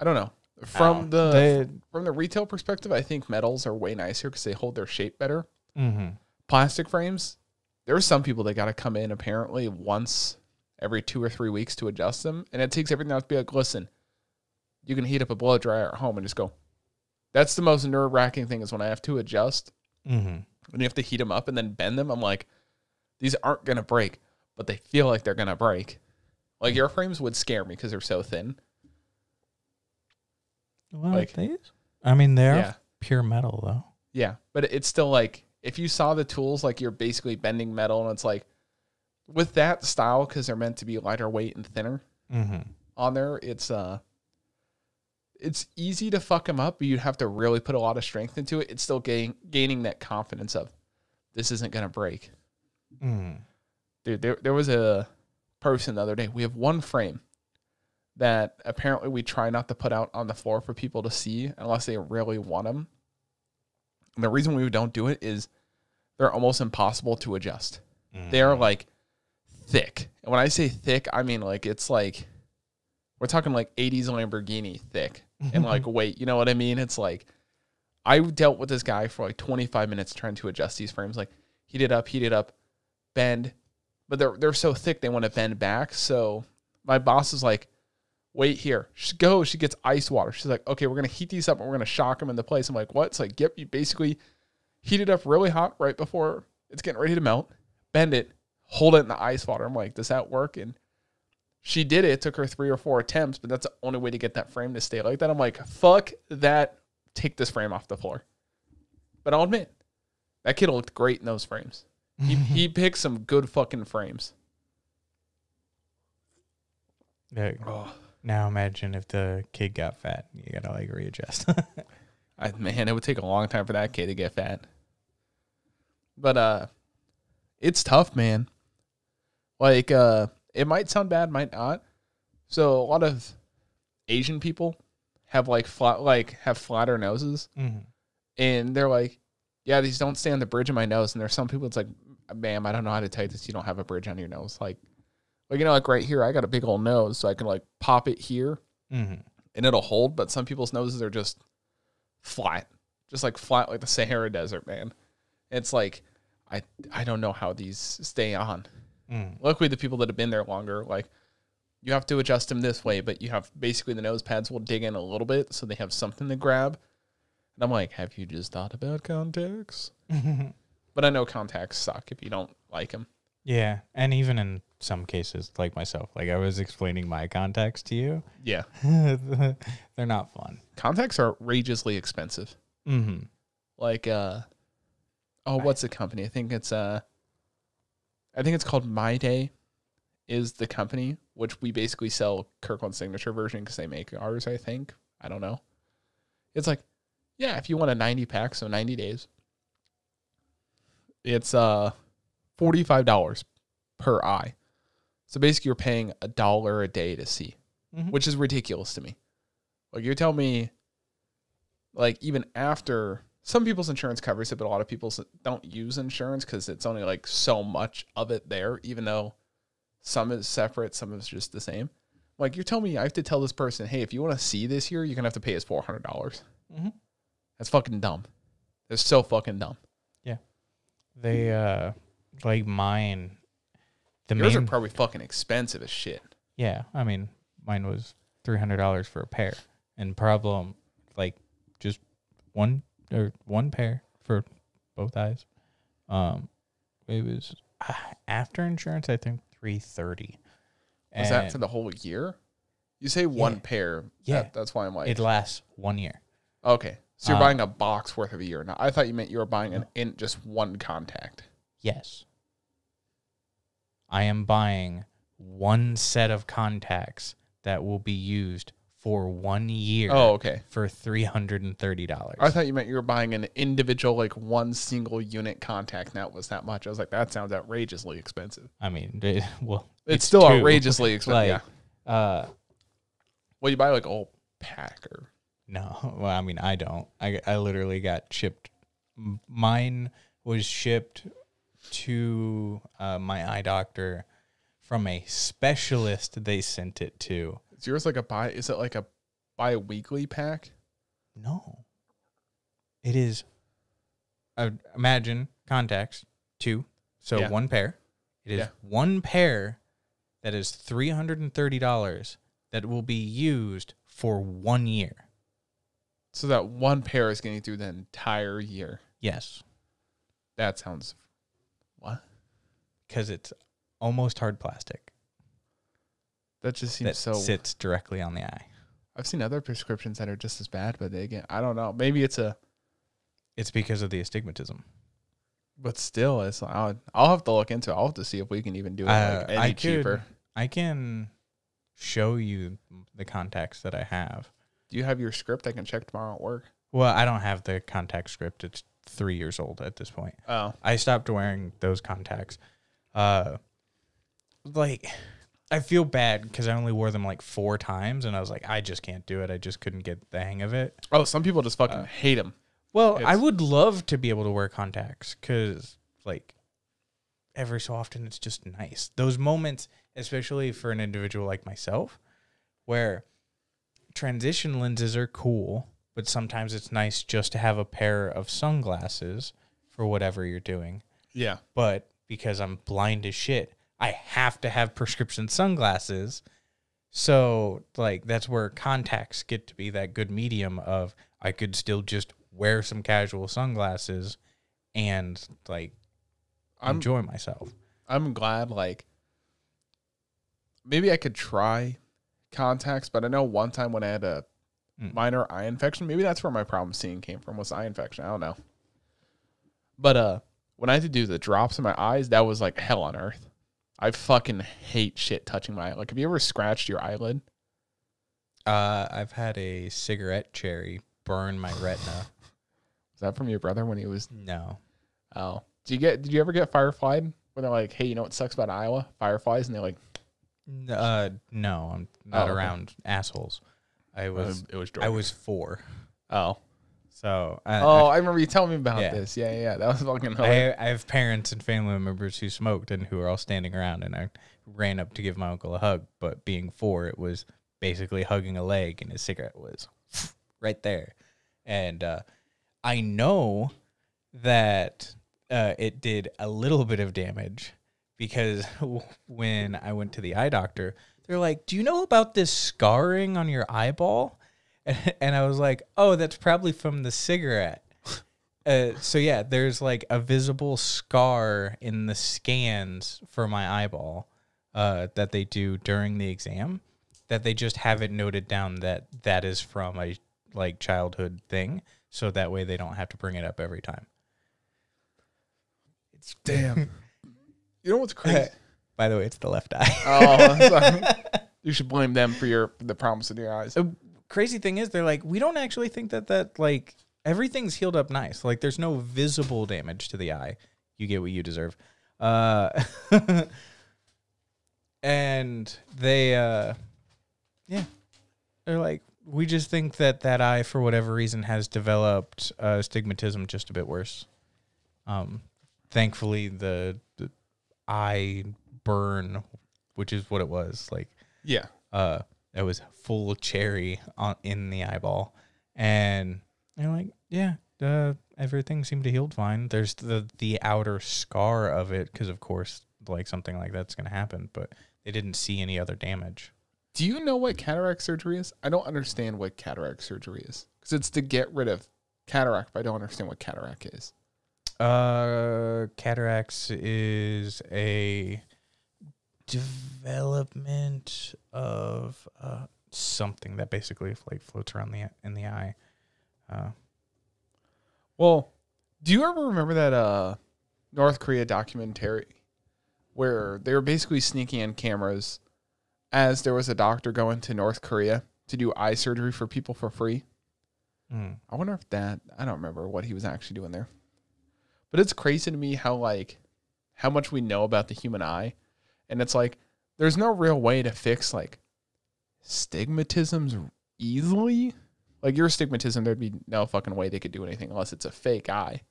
I don't know. From the from the retail perspective, I think metals are way nicer because they hold their shape better. mhm. Plastic frames, there are some people that got to come in apparently once every two or three weeks to adjust them, and it takes everything else to be like, listen, you can heat up a blow dryer at home and just go. That's the most nerve wracking thing is when I have to adjust Mhm. when you have to heat them up and then bend them. I'm like, these aren't gonna break, but they feel like they're gonna break. Like your frames would scare me because they're so thin. Well, Like- these? I mean, they're Yeah. pure metal though. Yeah, but it's still like if you saw the tools, like you're basically bending metal, and it's like with that style because they're meant to be lighter weight and thinner. Mm-hmm. on there. It's uh it's easy to fuck them up, but you have to really put a lot of strength into it. It's still gain, gaining that confidence of this isn't gonna break. Mm. Dude, there there was a person the other day. We have one frame that apparently we try not to put out on the floor for people to see unless they really want them. And the reason we don't do it is they're almost impossible to adjust. They are like thick. And when I say thick, I mean like it's like we're talking like 80s Lamborghini thick and like weight. You know what I mean? It's like I dealt with this guy for like 25 minutes trying to adjust these frames, like heat it up, heat it up, bend, but they're they're so thick they want to bend back. So my boss is like, "Wait here, she go." She gets ice water. She's like, "Okay, we're gonna heat these up and we're gonna shock them into place." I'm like, "What?" It's like, "Yep." You basically heat it up really hot right before it's getting ready to melt. Bend it, hold it in the ice water. I'm like, "Does that work?" And she did it. It took her three or four attempts, but that's the only way to get that frame to stay like that. I'm like, "Fuck that." Take this frame off the floor. But I'll admit, that kid looked great in those frames. He, he picked some good fucking frames. Oh, Now imagine if the kid got fat. You gotta like readjust. I, man, it would take a long time for that kid to get fat. But uh, it's tough, man. Like uh, it might sound bad, might not. So a lot of Asian people have like flat, like have flatter noses, mm. and they're like, "Yeah, these don't stay on the bridge of my nose." And there's some people. It's like, "Ma'am, I don't know how to tell you this. You don't have a bridge on your nose." Like, like you know, like right here, I got a big old nose, so I can like pop it here Mm-hmm. and it'll hold. But some people's noses are just flat, just like flat, like the Sahara Desert, man. It's like I I don't know how these stay on. Mm. Luckily, the people that have been there longer, like you have to adjust them this way, but you have basically the nose pads will dig in a little bit, so they have something to grab. And I'm like, have you just thought about contacts? But I know contacts suck if you don't like them. yeah, and even in some cases, like myself, like I was explaining my contacts to you, Yeah, they're not fun. contacts are outrageously expensive. Mm-hmm. like uh oh what's the company i think it's uh i think it's called my day is the company which we basically sell Kirkland Signature version because they make ours i think. I don't know. It's like yeah if you want a 90 pack so 90 days it's uh $45 per eye. So basically you're paying a dollar a day to see Mhm. which is ridiculous to me. Like you're telling me like even after some people's insurance covers it, but a lot of people don't use insurance because it's only like so much of it there, even though some is separate, some is just the same. Like you're telling me I have to tell this person, hey, if you want to see this here, you're gonna have to pay us four hundred dollars. Mhm. That's fucking dumb. That's so fucking dumb. Yeah, they uh like mine. The Yours main are probably fucking expensive as shit. Yeah, I mean, mine was three hundred dollars for a pair, and problem like just one or one pair for both eyes. Um, it was uh, after insurance, I think three thirty. Was that for the whole year? You say one Yeah. pair. Yeah. That- that's why I'm like, it lasts one year. okay. So you're Uh, buying a box worth of a year. Now I thought you meant you were buying an in just one contact. Yes, I am buying one set of contacts that will be used for one year. Oh, okay. for three hundred and thirty dollars. I thought you meant you were buying an individual, like one single unit contact. Now was that much. I was like, that sounds outrageously expensive. I mean, it, well, It's, still two. outrageously expensive. Like, yeah. uh, Well, you buy like a whole pack or no. Well, I mean, I don't. I I literally got shipped. Mine was shipped to uh, my eye doctor from a specialist. They sent it to. Is yours like a buy? Is it like a bi-weekly pack? No, it is. Uh, imagine contacts two, so Yeah. one pair. It is Yeah. one pair that is three hundred and thirty dollars that will be used for one year. So that one pair is getting through the entire year. Yes, That sounds what? because it's almost hard plastic That just seems that so. sits directly on the eye. I've seen other prescriptions that are just as bad, but they again, I don't know. Maybe it's a, It's because of the astigmatism. but still, it's. I'll, I'll have to look into. it. I'll have to see if we can even do it Uh, like any I could- cheaper. I can show you the contacts that I have. Do you have your script I can check tomorrow at work? Well, I don't have the contact script. It's three years old at this point. Oh. I stopped wearing those contacts. Uh, like, I feel bad because I only wore them like four times, and I was like, I just can't do it. I just couldn't get the hang of it. Oh, some people just fucking uh, hate them. Well, I It's- would love to be able to wear contacts because, like, every so often it's just nice. Those moments, especially for an individual like myself, where transition lenses are cool, but sometimes it's nice just to have a pair of sunglasses for whatever you're doing. Yeah. But because I'm blind as shit, I have to have prescription sunglasses. So, like, that's where contacts get to be that good medium of I could still just wear some casual sunglasses and, like, I'm enjoy myself. I'm glad like maybe I could try contacts, but I know one time when I had a Mm. minor eye infection, maybe that's where my problem seeing came from was eye infection. I don't know. But uh when I had to do the drops in my eyes, that was like hell on earth. I fucking hate shit touching my eye. Like have you ever scratched your eyelid? Uh, I've had a cigarette cherry burn my retina. Was that from your brother when he was No. oh. do you get did you ever get fireflied? Where they're like, hey, you know what sucks about Iowa? Fireflies and they're like Uh, no, I'm not Oh, okay. around assholes. I was, it was I was four. Oh. So, I, Oh, I remember you telling me about Yeah. this. Yeah, yeah, yeah. That was fucking I. I have parents and family members who smoked and who were all standing around, and I ran up to give my uncle a hug. But being four, it was basically hugging a leg, and his cigarette was right there. And uh, I know that uh, it did a little bit of damage because when I went to the eye doctor, they're like, "Do you know about this scarring on your eyeball?" And I was like, "Oh, that's probably from the cigarette." Uh, so yeah, there's like a visible scar in the scans for my eyeball uh, that they do during the exam. That they just haven't noted down that that is from a like childhood thing, so that way they don't have to bring it up every time. It's Damn. you know what's crazy? By the way, it's the left eye. oh, sorry. you should blame them for your the problems in your eyes. Crazy thing is, they're like, we don't actually think that that like everything's healed up nice. Like, there's no visible damage to the eye. You get what you deserve. Uh, and they, uh, yeah, they're like, we just think that that eye, for whatever reason, has developed uh, stigmatism just a bit worse. Um, thankfully, the, the eye burn, which is what it was, like Yeah. uh it was full cherry on in the eyeball and they're like yeah uh, everything seemed to healed fine there's the the outer scar of it because of course like something like that's going to happen but they didn't see any other damage Do you know what cataract surgery is? I don't understand what cataract surgery is because it's to get rid of cataract, but I don't understand what cataract is. uh cataracts is a development of uh something that basically like floats around the in the eye uh Well, do you ever remember that uh, North Korea documentary where they were basically sneaking in cameras as there was a doctor going to North Korea to do eye surgery for people for free? mm. I wonder if that I don't remember what he was actually doing there. But it's crazy to me how like how much we know about the human eye. And it's like there's no real way to fix like stigmatisms easily. Like your stigmatism, there'd be no fucking way they could do anything unless it's a fake eye.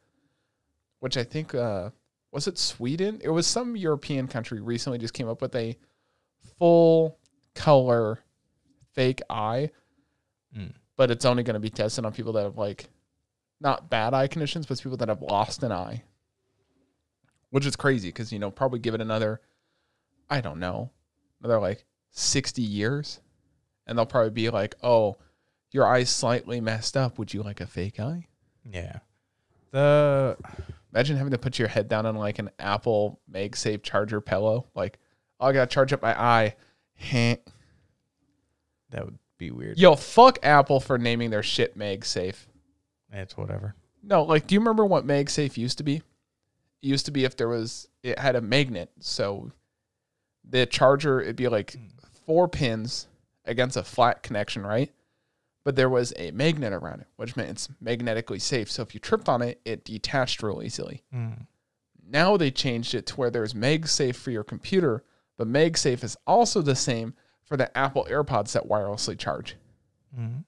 Which I think uh was it Sweden? It was some European country recently just came up with a full color fake eye Mm. but it's only going to be tested on people that have like not bad eye conditions, but it's people that have lost an eye, which is crazy because you know probably give it another, I don't know, another like sixty years, and they'll probably be like, oh, your eye's slightly messed up. Would you like a fake eye? Yeah. The Imagine having to put your head down on like an Apple MagSafe charger pillow. Like, oh, I gotta charge up my eye. That would be weird. Yo, fuck Apple for naming their shit MagSafe. It's whatever. No, like, do you remember what MagSafe used to be? It used to be if there was, it had a magnet. So the charger, it'd be like four pins against a flat connection, right? But there was a magnet around it, which meant it's magnetically safe. So if you tripped on it, it detached real easily. Mm. Now they changed it to where there's MagSafe for your computer, but MagSafe is also the same for the Apple AirPods that wirelessly charge. Mm.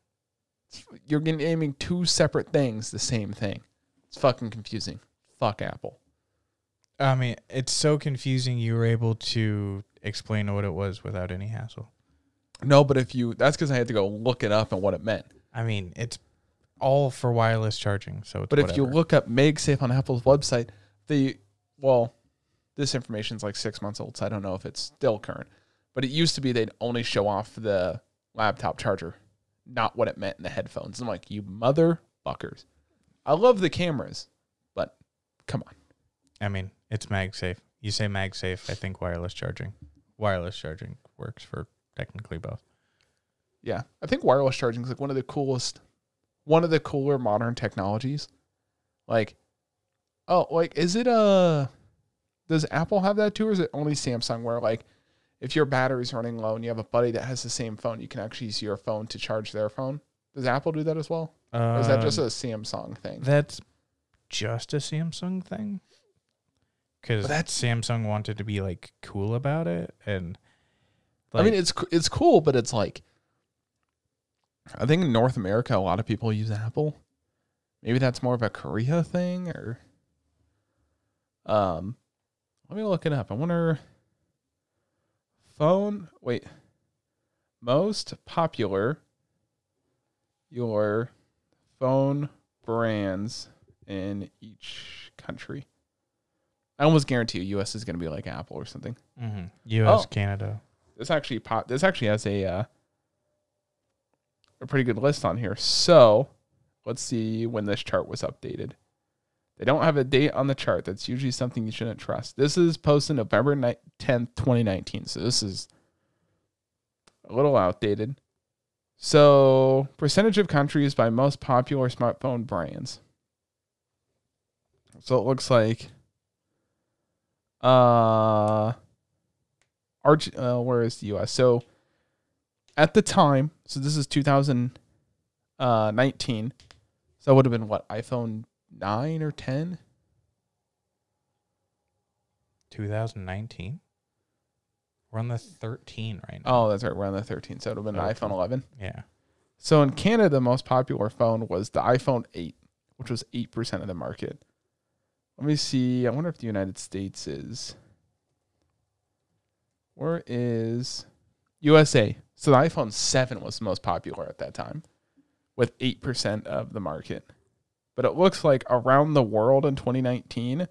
You're getting aiming two separate things, the same thing. It's fucking confusing. Fuck Apple. I mean, it's so confusing. You were able to explain what it was without any hassle. No, but if you, that's because I had to go look it up and what it meant. I mean, it's all for wireless charging. So, it's But if you look up MagSafe on Apple's website, the well, this information is like six months old, so I don't know if it's still current. But it used to be they'd only show off the laptop charger, not what it meant in the headphones. I'm like, you motherfuckers. I love the cameras, but come on. I mean, it's MagSafe. You say MagSafe, I think wireless charging. Wireless charging works for technically both. Yeah, I think wireless charging is like one of the coolest, one of the cooler modern technologies. Like, oh, like is it uh Does Apple have that too, or is it only Samsung? Where like, if your battery's running low and you have a buddy that has the same phone, you can actually use your phone to charge their phone. Does Apple do that as well, or is that just a Um, Samsung thing? That's just a Samsung thing. Because But that's- Samsung wanted to be like cool about it, and I mean, it's it's cool, but it's like, I think in North America, a lot of people use Apple. Maybe that's more of a Korea thing, or um, let me look it up. I wonder. Phone. Wait. Most popular. Your phone brands in each country. I almost guarantee you, U.S. is going to be like Apple or something. Mhm. U.S., Oh. Canada. This actually pop, this actually has a uh, a pretty good list on here. So let's see when this chart was updated. They don't have a date on the chart. That's usually something you shouldn't trust. This is posted November ni- 10th, 2019. So this is a little outdated. So percentage of countries by most popular smartphone brands. So it looks like uh Arch, uh, where is the U.S.? So at the time, so this is 2019. So that would have been what iPhone nine or ten? 2019. We're on the 13 right now. Oh, that's right. We're on the 13. So it would have been an iPhone 11. Yeah. So in Canada, the most popular phone was the iPhone 8, which was 8% of the market. Let me see. I wonder if the United States is. Where is USA? So the iPhone 7 was the most popular at that time with 8% of the market. But it looks like around the world in 2019,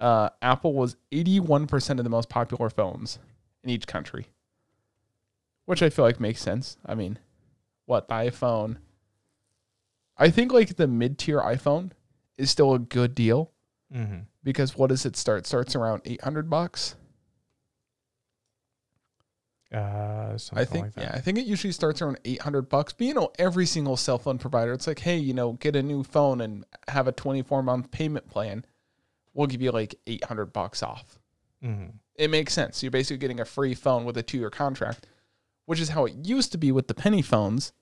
uh, Apple was 81% of the most popular phones in each country, which I feel like makes sense. I mean, what iPhone. I think like the mid tier iPhone is still a good deal Mm-hmm. because what does it start? Starts around eight hundred bucks. Uh, I think like that. yeah, I think it usually starts around eight hundred bucks. But you know, every single cell phone provider, it's like, hey, you know, get a new phone and have a twenty four month payment plan. We'll give you like eight hundred bucks off. Mm-hmm. It makes sense. You're basically getting a free phone with a two year contract, which is how it used to be with the penny phones.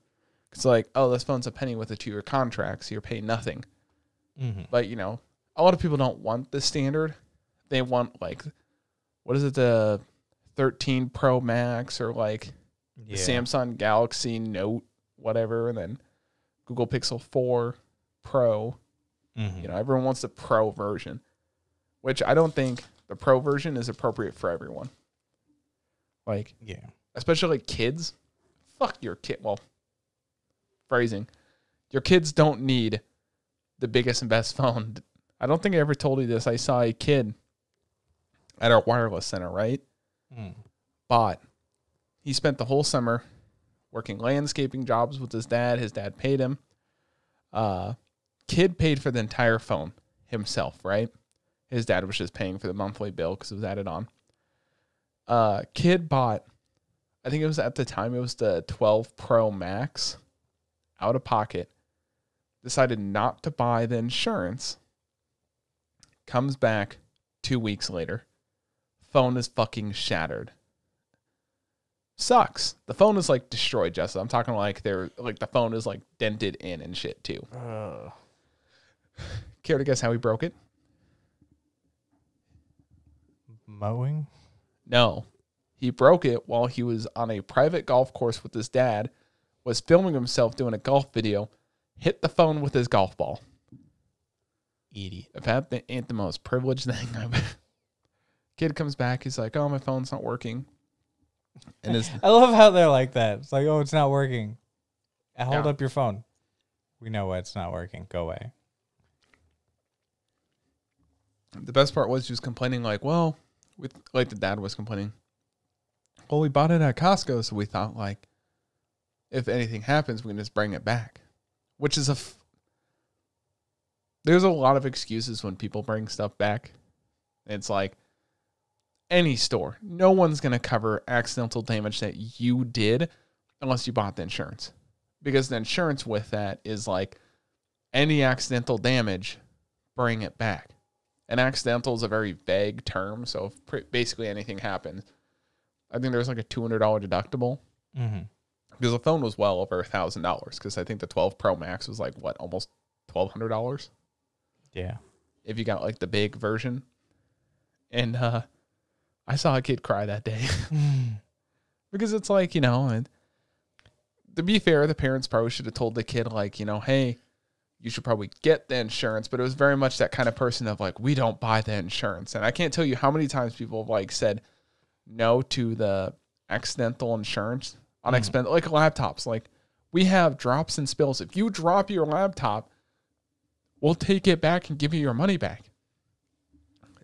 It's like, oh, this phone's a penny with a two year contract, so you're paying nothing. Mm-hmm. But you know, a lot of people don't want the standard. They want like, what is it, the 13 Pro Max or like the Samsung Galaxy Note, whatever, and then Google Pixel 4 Pro. Mhm. You know, everyone wants the Pro version, which I don't think the Pro version is appropriate for everyone. Like, Yeah. especially like kids. Fuck your kid. Well, phrasing. Your kids don't need the biggest and best phone. I don't think I ever told you this. I saw a kid at our wireless center, right? Mm. Bought. He spent the whole summer working landscaping jobs with his dad. His dad paid him. Uh, kid paid for the entire phone himself, right? His dad was just paying for the monthly bill because it was added on. Uh, kid bought I think it was at the time it was the 12 Pro Max out of pocket. Decided not to buy the insurance. Comes back 2 weeks later. Phone is fucking shattered. sucks. The phone is like destroyed, Jessa. I'm talking like they're like the phone is like dented in and shit too. Care to guess how he broke it? Mowing? No. He broke it while he was on a private golf course with his dad, was filming himself doing a golf video, hit the phone with his golf ball. Idiot. If that ain't the most privileged thing I've Kid comes back, he's like, Oh, my phone's not working. And his I love how they're like that. It's like, oh, it's not working. Uh, Hold Yeah. up your phone. We know why it's not working. Go away. the best part was he was complaining like, well, with like the dad was complaining. Well, we bought it at Costco, so we thought like, if anything happens, we can just bring it back, which is a. F- There's a lot of excuses when people bring stuff back. It's like any store, no one's gonna cover accidental damage that you did unless you bought the insurance, because the insurance with that is like any accidental damage, bring it back. And accidental is a very vague term. So if basically anything happens, I think there's like a two hundred dollar deductible Mm-hmm. Because the phone was well over a thousand dollars. Because I think the 12 Pro Max was like what almost twelve hundred dollars Yeah. if you got like the big version. And uh, I saw a kid cry that day because it's like you know, and to be fair, the parents probably should have told the kid like you know, hey, you should probably get the insurance. But it was very much that kind of person of like, we don't buy the insurance, and I can't tell you how many times people have like said no to the accidental insurance on Mhm. expen like laptops. Like we have drops and spills. If you drop your laptop, we'll take it back and give you your money back.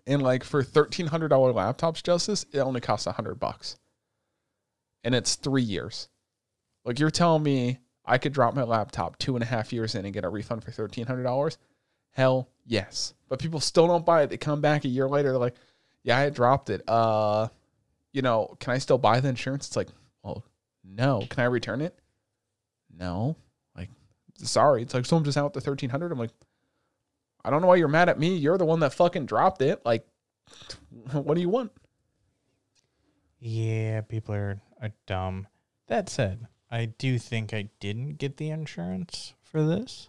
And like for thirteen hundred dollar laptops, Justice, it only costs a hundred bucks, and it's three years. Like you're telling me I could drop my laptop two and a half years in and get a refund for thirteen hundred dollars? Hell yes. But people still don't buy it. They come back a year later. They're like, "Yeah, I dropped it. Uh, you know, can I still buy the insurance?" It's like, well, no. Can I return it? No. Like, sorry. It's like, so I'm just out the thirteen hundred. I'm like, I don't know why you're mad at me. You're the one that fucking dropped it. Like, what do you want? Yeah, people are, are dumb. That said, I do think I didn't get the insurance for this.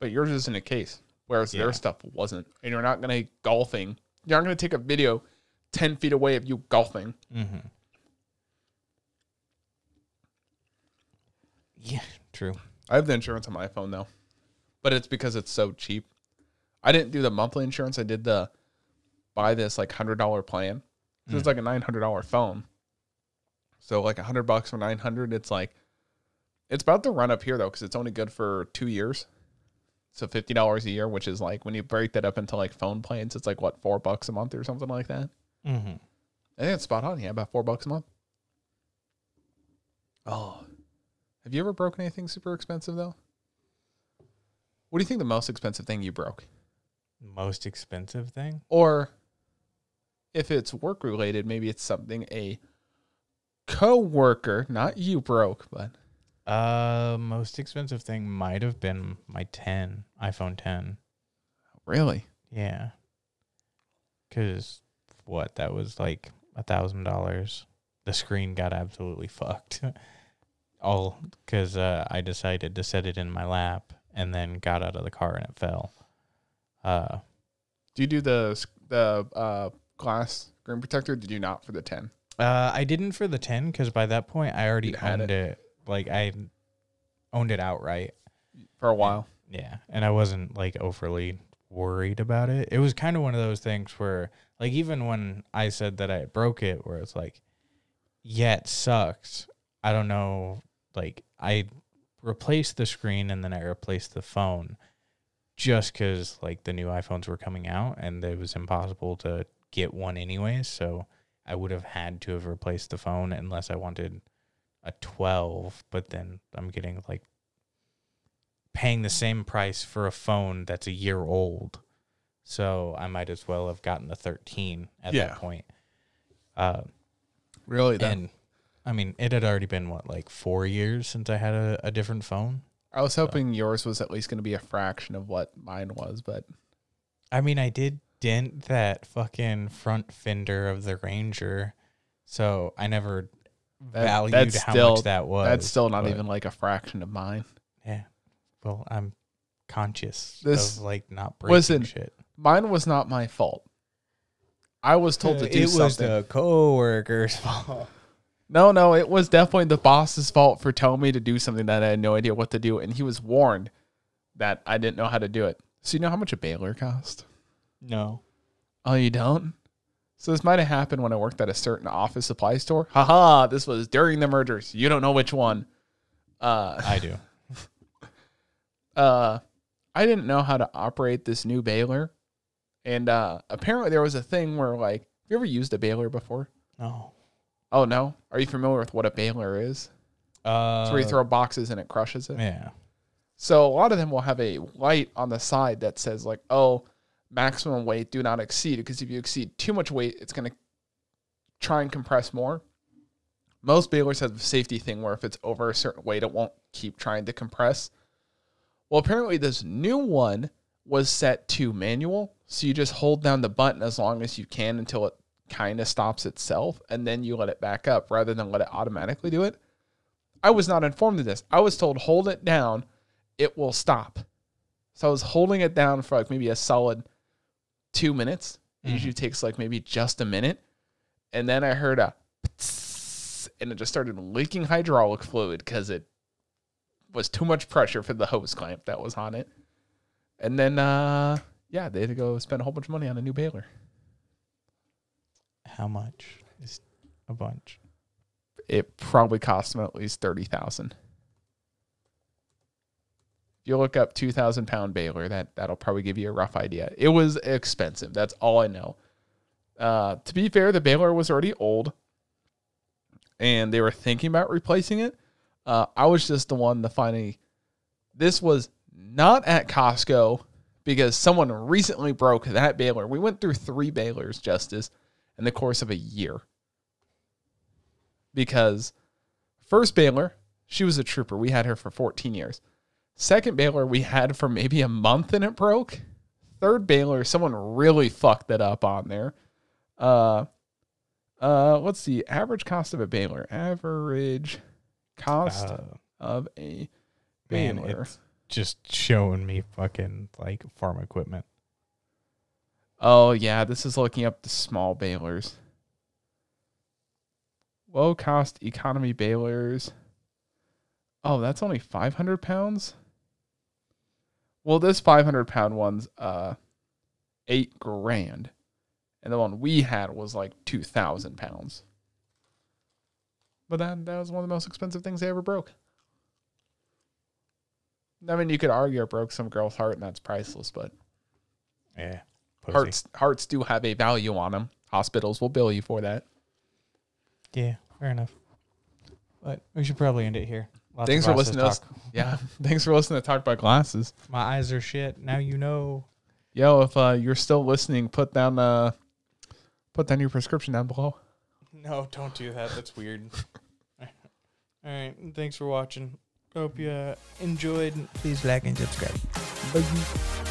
But yours isn't a case, whereas Yeah. their stuff wasn't. And you're not gonna golfing. You're not gonna take a video ten feet away of you golfing. Mm-hmm. Yeah, true. I have the insurance on my phone though, but it's because it's so cheap. I didn't do the monthly insurance. I did the buy this like hundred dollar plan. So It's Mm. like a nine hundred dollar phone. So like a hundred bucks for nine hundred. It's like it's about to run up here though because it's only good for two years. So fifty dollars a year, which is like when you break that up into like phone plans, it's like what four bucks a month or something like that. Mm-hmm. I think it's spot on. Yeah, about four bucks a month. Oh, have you ever broken anything super expensive though? What do you think the most expensive thing you broke? Most expensive thing? Or if it's work related, maybe it's something a co-worker, not you broke, but Uh, most expensive thing might have been my 10, iPhone 10. really. Yeah. Cause what? That was like a thousand dollars. The screen got absolutely fucked. All because uh, I decided to set it in my lap and then got out of the car and it fell. Uh, Do you do the the uh, glass screen protector? Did you not for the ten? uh, I didn't for the ten because by that point I already You'd had owned it. Like I owned it outright. For a while. Yeah, and I wasn't like overly worried about it. It was kind of one of those things where, like, even when I said that I broke it, where it's like, yeah, it sucks. I don't know. Like, I replaced the screen and then I replaced the phone just because, like, the new iPhones were coming out and it was impossible to get one anyways. So I would have had to have replaced the phone unless I wanted a 12, but then I'm getting like paying the same price for a phone that's a year old. So I might as well have gotten the 13 at Yeah. that point. Uh, Really? Then I mean, it had already been what, like four years since I had a, a different phone. I was hoping yours was at least going to be a fraction of what mine was, but I mean, I did dent that fucking front fender of the Ranger. So I never That- valued how still- much that was. That's still not but- even like a fraction of mine. Yeah. Well, I'm conscious This- of like not breaking shit. Mine was not my fault. I was told to uh, do it was something. the coworkers' fault. No, no, it was definitely the boss's fault for telling me to do something that I had no idea what to do, and he was warned that I didn't know how to do it. So you know how much a baler cost? No. Oh, you don't? So this might have happened when I worked at a certain office supply store. Haha, this was during the mergers. You don't know which one. Uh, I do. uh, I didn't know how to operate this new baler, and uh, apparently there was a thing where like, have you ever used a baler before? No. Oh no, are you familiar with what a baler is? Uh, It's where you throw boxes and it crushes it. Yeah. So a lot of them will have a light on the side that says like, "Oh, maximum weight do not exceed." Because if you exceed too much weight, it's going to try and compress more. Most balers have a safety thing where if it's over a certain weight, it won't keep trying to compress. Well, apparently this new one was set to manual, so you just hold down the button as long as you can until it kind of stops itself, and then you let it back up rather than let it automatically do it. I was not informed of this. I was told hold it down it will stop. So I was holding it down for like maybe a solid two minutes. It Mhm. usually takes like maybe just a minute. And then I heard a and it just started leaking hydraulic fluid because it was too much pressure for the hose clamp that was on it. And then uh yeah, they had to go spend a whole bunch of money on a new baler. How much? Is a bunch. It probably cost them at least thirty thousand. If you look up two thousand pound baler, that that'll probably give you a rough idea. It was expensive. That's all I know. Uh, to be fair, the baler was already old, and they were thinking about replacing it. Uh, I was just the one to finally. This was not at Costco because someone recently broke that baler. We went through three balers, Justice, in the course of a year. Because first baler, she was a trooper. We had her for 14 years. Second baler, we had for maybe a month and it broke. Third baler, someone really fucked that up on there. Uh, uh, let's see. Average cost of a baler. Average cost Uh, of a man, baler. it's just showing me fucking like farm equipment. Oh yeah, this is looking up the small balers. Low cost economy balers. Oh, that's only five hundred pounds. Well, this five hundred pound one's uh eight grand, and the one we had was like two thousand pounds. But that that was one of the most expensive things they ever broke. I mean, you could argue it broke some girl's heart, and that's priceless, but Yeah. Pussy. hearts hearts do have a value on them. Hospitals will bill you for that. Yeah, fair enough. But we should probably end it here. Lots Thanks for listening to us. Yeah, thanks for listening to Talk About Glasses. My eyes are shit. Now you know. Yo, if uh, you're still listening, put down uh, put down your prescription down below. No, don't do that. That's weird. All right. Thanks for watching. Hope you uh, enjoyed. Please like and subscribe. Bye.